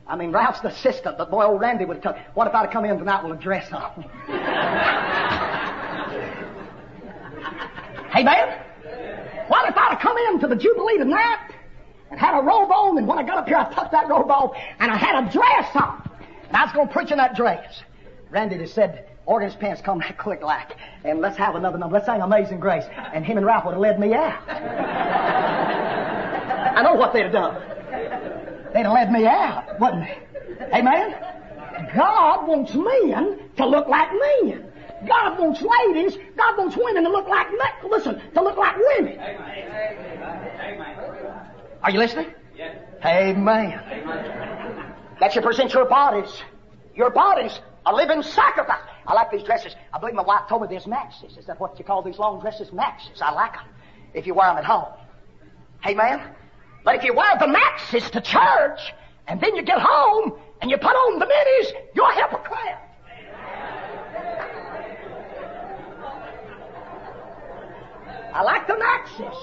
I mean, Ralph's the assistant, but boy, old Randy would have come. What if I'd have come in tonight with a dress on? hey, man? What if I'd have come in to the Jubilee tonight and had a robe on, and when I got up here, I tucked that robe off, and I had a dress on, and I was going to preach in that dress. Randy just said, organist pants come that quick like, and let's have another number. Let's sing Amazing Grace. And him and Ralph would have led me out. I know what they'd have done. They'd have led me out, wouldn't they? Amen? God wants men to look like men. God wants ladies, God wants women to look like, men. listen, to look like women. Are you listening? Yes. Amen. That you present your bodies. Your bodies a living sacrifice. I like these dresses. I believe my wife told me there's maxes. Is that what you call these long dresses? Maxes. I like them. If you wear them at home. Amen. But if you wear the maxes to church, and then you get home, and you put on the minis, you're a hypocrite. I like the maxes.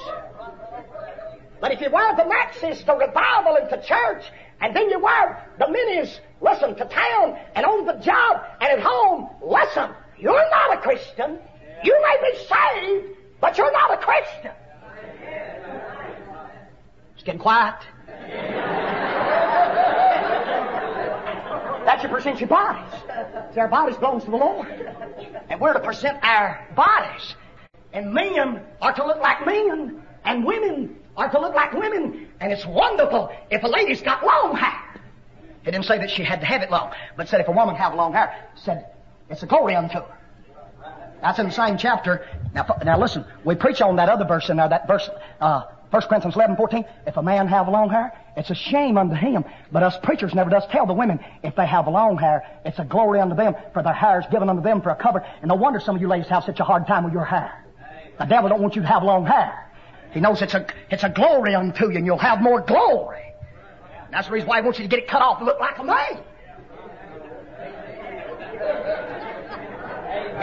But if you wear the maxes to revival and to church, and then you wear the minis, listen, to town and on the job and at home, listen, you're not a Christian. You may be saved, but you're not a Christian. Getting quiet. That's your present your bodies. See, our bodies belongs to the Lord. And we're to present our bodies. And men are to look like men, and women are to look like women. And it's wonderful if a lady's got long hair. It didn't say that she had to have it long, but said if a woman have long hair, said it's a glory unto her. That's in the same chapter. Now, now listen, we preach on that other verse in there, that verse, uh, 1 Corinthians 11, 14. If a man have long hair, it's a shame unto him. But us preachers never does tell the women, if they have long hair, it's a glory unto them, for their hair is given unto them for a cover. And no wonder some of you ladies have such a hard time with your hair. The devil don't want you to have long hair. He knows it's a, it's a glory unto you and you'll have more glory. That's the reason why he wants you to get it cut off and look like a man.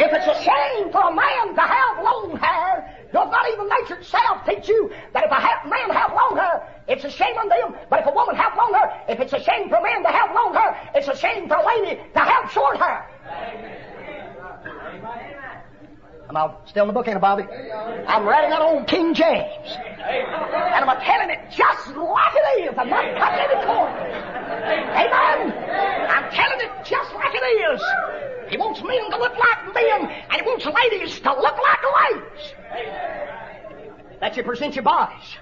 If it's a shame for a man to have long hair, does not even nature itself teach you that if a man have long hair, it's a shame unto him. But if a woman have long hair, if it's a shame for a man to have long hair, it's a shame for a lady to have short hair. Am I still in the book, ain't Bobby? I'm writing it on King James. And I'm telling it just like it is. I'm not cutting any corners. Amen? I'm telling it just like it is. He wants men to look like men, and he wants ladies to look like ladies. That you present your bodies.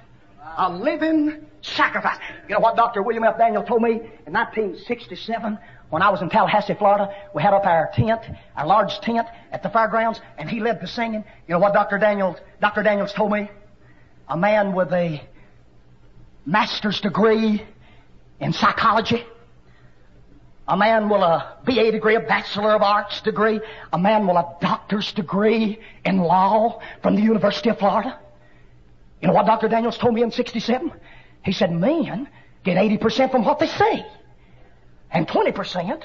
A living sacrifice. You know what Dr. William F. Daniel told me in 1967 when I was in Tallahassee, Florida, we had up our tent, our large tent at the fairgrounds, and he led the singing. You know what Dr. Daniels, Dr. Daniels told me? A man with a master's degree in psychology, a man with a BA degree, a Bachelor of Arts degree, a man with a doctor's degree in law from the University of Florida. You know what Dr. Daniels told me in 67? He said, men get 80% from what they say and 20%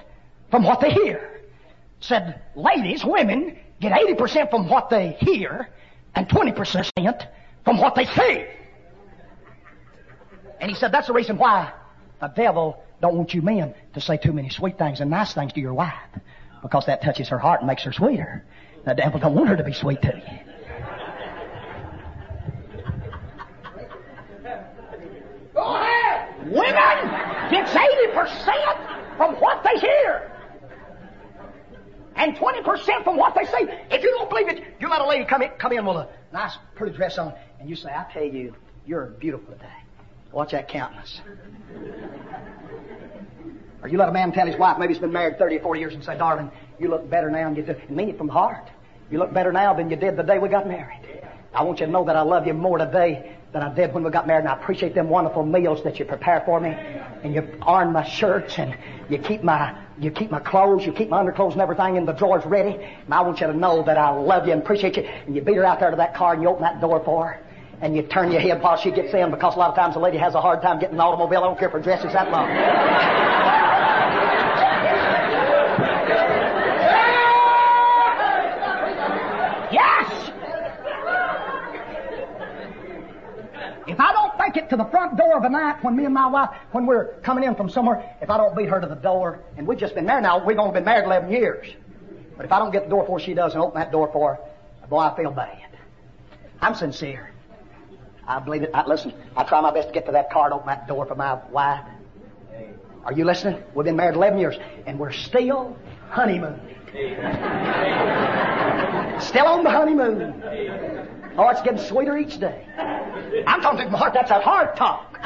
from what they hear. Said ladies, women get 80% from what they hear and 20% from what they see. And he said that's the reason why the devil don't want you men to say too many sweet things and nice things to your wife because that touches her heart and makes her sweeter. The devil don't want her to be sweet to you. Go ahead. Women gets 80% from what they hear. And 20% from what they say. If you don't believe it, you let a lady come in, come in with a nice, pretty dress on, and you say, I tell you, you're beautiful today. Watch that countenance. or you let a man tell his wife, maybe he's been married 30 or 40 years, and say, darling, you look better now than you did. And mean it from the heart. You look better now than you did the day we got married. I want you to know that I love you more today than I did when we got married, and I appreciate them wonderful meals that you prepare for me, and you iron my shirts, and you keep my you keep my clothes, you keep my underclothes and everything in the drawers ready. And I want you to know that I love you and appreciate you. And you beat her out there to that car, and you open that door for her, and you turn your head while she gets in, because a lot of times a lady has a hard time getting in the automobile. I don't care if her dress is that long. If I don't make it to the front door of a night when me and my wife, when we're coming in from somewhere, if I don't beat her to the door, and we've just been married now, we've only been married 11 years. But if I don't get the door before she does and open that door for her, boy, I feel bad. I'm sincere. I believe it. I, listen, I try my best to get to that car and open that door for my wife. Are you listening? We've been married 11 years, and we're still honeymoon. still on the honeymoon. Oh, it's getting sweeter each day. I'm talking to my heart. That's a heart talk.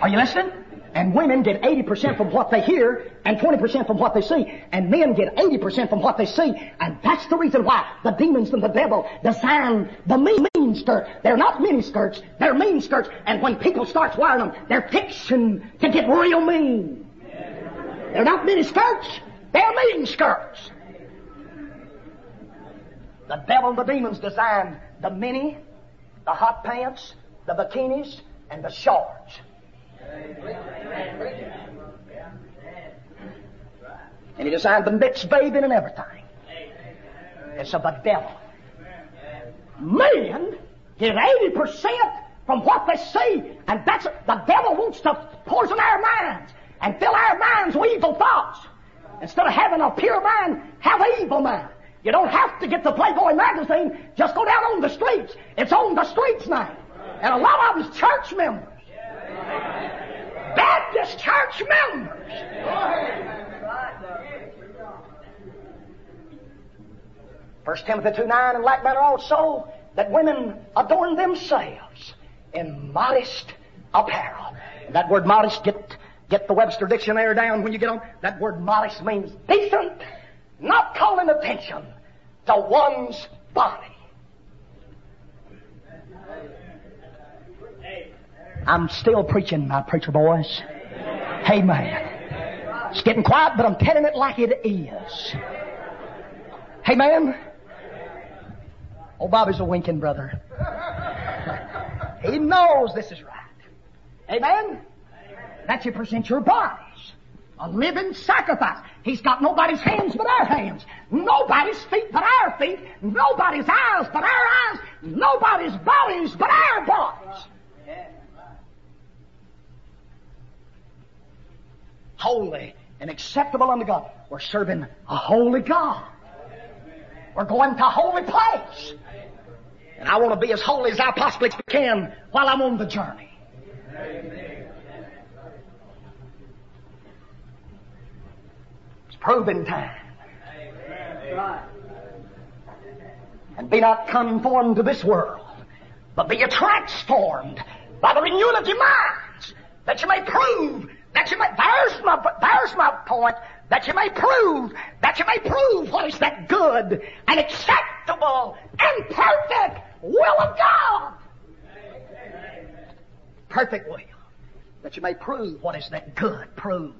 Are you listening? And women get 80% from what they hear and 20% from what they see. And men get 80% from what they see. And that's the reason why the demons and the devil design the mean, mean skirt. They're not mini skirts, they're mean skirts. And when people start wearing them, they're fixing to get real mean. They're not mini skirts, they're mean skirts. The devil and the demons designed the mini, the hot pants, the bikinis, and the shorts. And he designed the mixed bathing and everything. It's of the devil. Men get 80% from what they see, and that's, the devil wants to poison our minds and fill our minds with evil thoughts. Instead of having a pure mind, have an evil mind. You don't have to get the Playboy magazine. Just go down on the streets. It's on the streets now. And a lot of them's church members. Baptist church members. First Timothy 2 9 and like manner also that women adorn themselves in modest apparel. That word modest, get, get the Webster dictionary down when you get on. That word modest means decent, not calling attention to one's body. I'm still preaching, my preacher boys. Amen. It's getting quiet, but I'm telling it like it is. Amen. Oh, Bobby's a winking brother. He knows this is right. Amen. That you present your bodies a living sacrifice. He's got nobody's hands but our hands, nobody's feet but our feet, nobody's eyes but our eyes, nobody's bodies but our bodies. Holy and acceptable unto God. We're serving a holy God. We're going to a holy place. And I want to be as holy as I possibly can while I'm on the journey. It's proving time. And be not conformed to this world, but be transformed by the renewing of your minds, that you may prove that you may, there's my, there's my point, that you may prove, that you may prove what is that good and acceptable and perfect will of God. Perfect will. That you may prove what is that good, prove.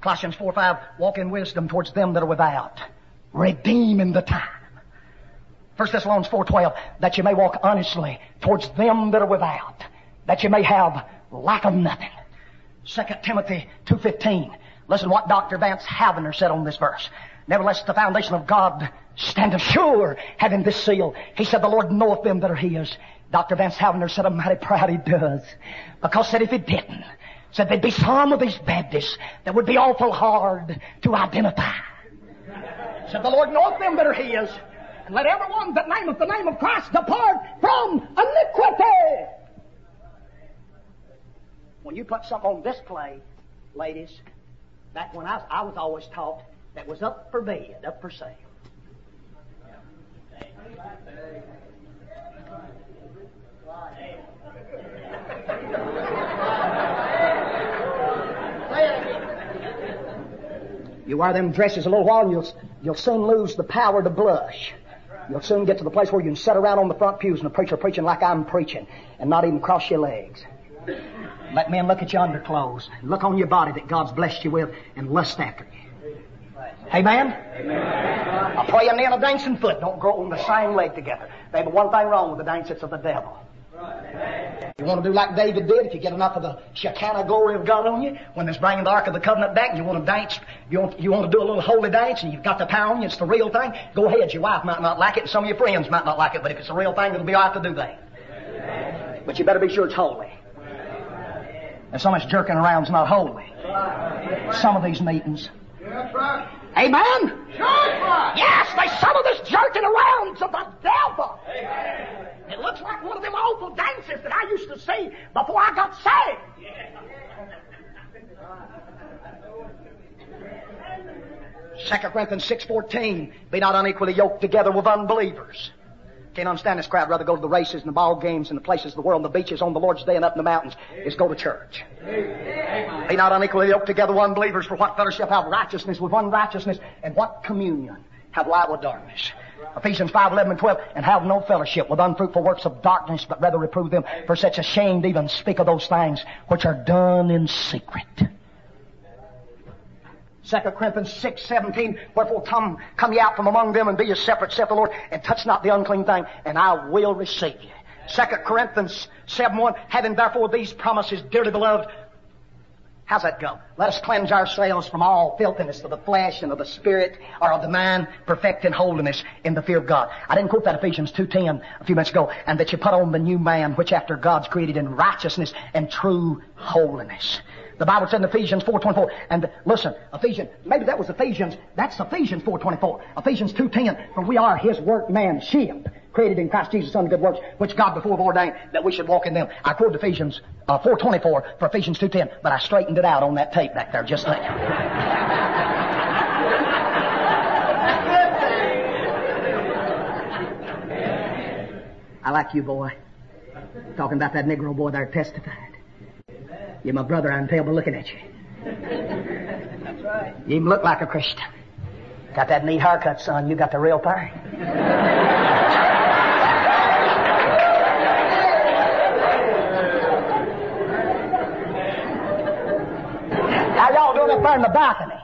Colossians 4 5, walk in wisdom towards them that are without, redeeming the time. 1 Thessalonians 4 12, that you may walk honestly towards them that are without, that you may have lack of nothing. 2 Timothy 2.15. Listen what Dr. Vance Havner said on this verse. Nevertheless, the foundation of God standeth sure, having this seal. He said, the Lord knoweth them that are His. Dr. Vance Havner said, I'm mighty proud He does. Because said if He didn't, said there'd be some of these Baptists that would be awful hard to identify. Said the Lord knoweth them that are His. And let everyone that nameth the name of Christ depart from iniquity. When you put something on this display, ladies, back when I, I was always taught that was up for bid, up for sale. You wear them dresses a little while and you'll, you'll soon lose the power to blush. You'll soon get to the place where you can sit around on the front pews and the preacher preaching like I'm preaching and not even cross your legs. Let men look at your underclothes, look on your body that God's blessed you with, and lust after you. Amen? Amen. A praying knee and a dancing foot don't grow on the same leg together. There's but one thing wrong with the dance, it's of the devil. You want to do like David did, if you get enough of the Shekinah glory of God on you, when there's bringing the Ark of the Covenant back, and you want to dance, you want, you want to do a little holy dance, and you've got the power on you, it's the real thing, go ahead. Your wife might not like it, and some of your friends might not like it, but if it's a real thing, it'll be all right to do that. But you better be sure it's holy. And so much jerking around around's not holy. Some of these meetings. Amen? Yes, there's some of this jerking around to the devil. It looks like one of them awful dances that I used to see before I got saved. Second Corinthians 6.14, be not unequally yoked together with unbelievers. Can't understand this crowd. Rather go to the races and the ball games and the places of the world and the beaches on the Lord's Day and up in the mountains is go to church. Be not unequally yoked together one believers for what fellowship have righteousness with unrighteousness, and what communion have light with darkness. Ephesians 5, 11 and 12, and have no fellowship with unfruitful works of darkness, but rather reprove them, for such ashamed even speak of those things which are done in secret. 2 Corinthians 6, 17, wherefore come, come ye out from among them and be ye separate, saith the Lord, and touch not the unclean thing, and I will receive you. 2 Corinthians 7, 1, having therefore these promises, dearly beloved, How's that go? Let us cleanse ourselves from all filthiness of the flesh and of the spirit or of the mind, perfecting holiness in the fear of God. I didn't quote that Ephesians 2.10 a few minutes ago. And that you put on the new man, which after God's created in righteousness and true holiness. The Bible said in Ephesians 4.24, and listen, Ephesians, maybe that was Ephesians, that's Ephesians 4.24. Ephesians 2.10, for we are His workmanship, created in Christ Jesus unto good works, which God before ordained that we should walk in them. I quoted Ephesians uh, 4.24 for Ephesians 2.10, but I straightened it out on that tape back there just like I like you, boy. Talking about that Negro boy there testified. You're my brother, I can tell by looking at you. That's right. You even look like a Christian. Got that neat haircut, son. You got the real thing. Doing up there in the balcony?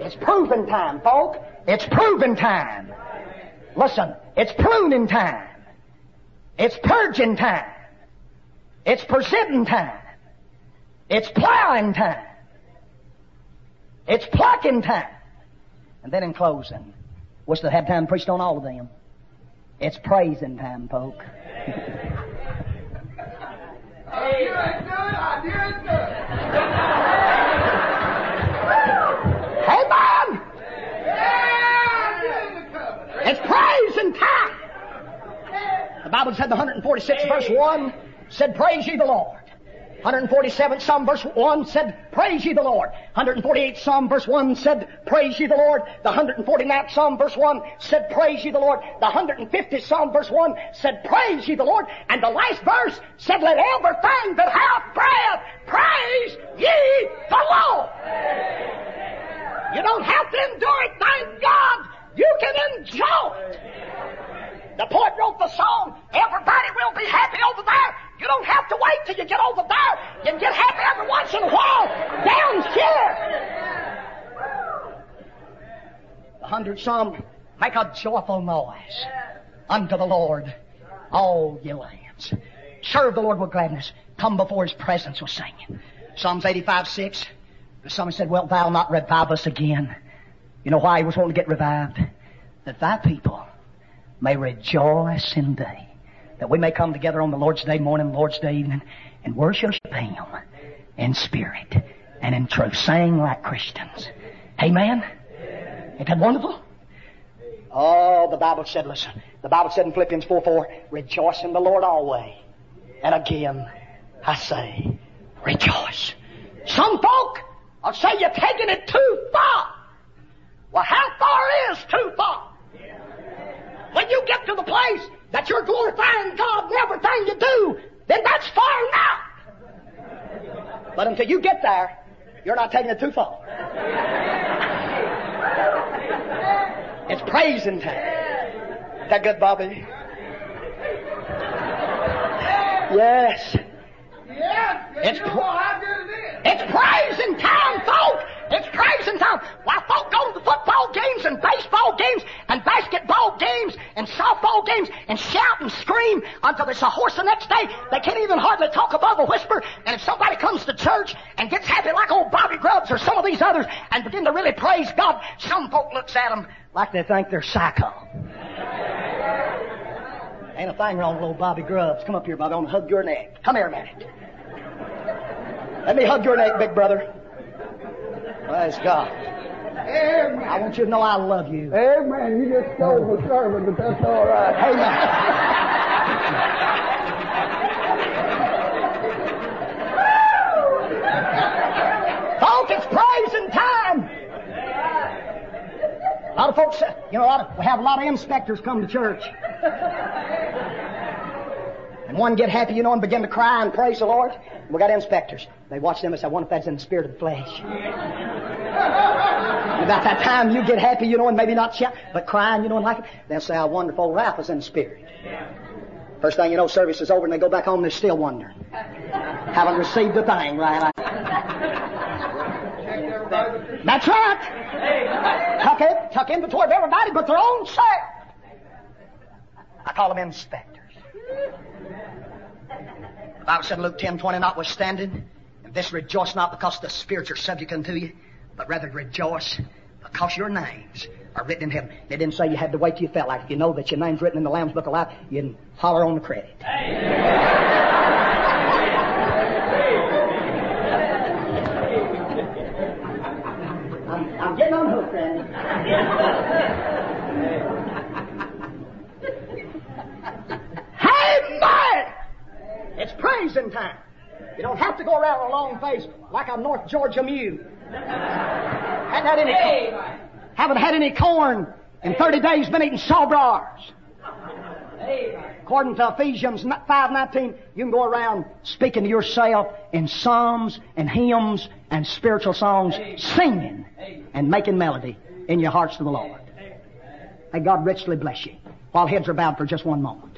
It's proving time, folk. It's proving time. Listen, it's pruning time. It's purging time. It's presenting time. It's plowing time. It's plucking time. And then in closing, wish to have time preached on all of them. It's praising time, folk. Amen. It's praising time. The Bible said the 146th verse 1 said, Praise ye the Lord. 147th Psalm verse 1 said, Praise ye the Lord. 148th Psalm verse 1 said, Praise ye the Lord. The 149th Psalm verse 1 said, Praise ye the Lord. The 150th Psalm verse 1 said, Praise ye the Lord. And the last verse said, Let everything that hath breath praise ye the Lord. You don't have to endure it, thank God. You can enjoy it. The poet wrote the song, Everybody will be happy over there. You don't have to wait till you get over there. You can get happy every once in a while down here. The hundred psalm, make a joyful noise unto the Lord, all ye lands. Serve the Lord with gladness. Come before His presence with singing. Psalms 85, 6. The psalmist said, Wilt thou not revive us again? You know why he was wanting to get revived? That thy people may rejoice in thee. That we may come together on the Lord's Day morning, Lord's Day evening, and worship Him in spirit and in truth, saying like Christians. Amen? Ain't that wonderful? Oh, the Bible said, listen, the Bible said in Philippians 4 4, rejoice in the Lord always. And again, I say, rejoice. Some folk will say you're taking it too far. Well, how far is too far? When you get to the place that you're glorifying God in everything you do, then that's far enough. But until you get there, you're not taking it too far. It's praising time. Is that good, Bobby? Yes. Yes, It's you pr- it is. Praising time, folk. It's praising time. Why, folk go to the football games and baseball games and basketball games and softball games and shout and scream until there's a horse the next day. They can't even hardly talk above a whisper. And if somebody comes to church and gets happy like old Bobby Grubbs or some of these others and begin to really praise God, some folk looks at them like they think they're psycho. Ain't a thing wrong with old Bobby Grubbs. Come up here, Bobby. I want to hug your neck. Come here a minute. Let me hug your neck, big brother. Praise God. Amen. I want you to know I love you. Amen. You just stole the sermon, but that's all right. Amen. Folks, it's praising time. A lot of folks, you know, a lot of, we have a lot of inspectors come to church. One get happy, you know, and begin to cry and praise the Lord. We got inspectors. They watch them and say, I wonder if that's in the spirit of the flesh. About that time you get happy, you know, and maybe not shout, but crying, you know, and like it. They'll say, I wonder if old Ralph is in the spirit. First thing you know, service is over and they go back home and they're still wondering. Haven't received a thing, right? That's right. Tuck in, tuck inventory of everybody but their own self. I call them inspectors. The Bible said in Luke ten twenty, notwithstanding, and this rejoice not because the spirits are subject unto you, but rather rejoice because your names are written in heaven. They didn't say you had to wait till you felt like it. You know that your name's written in the Lamb's Book of Life, you can holler on the credit. I'm, I'm getting unhooked, Randy. hey, man! Praising time. You don't have to go around a long face like a North Georgia mule. Haven't had any corn. Haven't had any corn in 30 days, been eating sawbars. According to Ephesians 5.19, you can go around speaking to yourself in psalms and hymns and spiritual songs, singing and making melody in your hearts to the Lord. May God richly bless you. While heads are bowed for just one moment.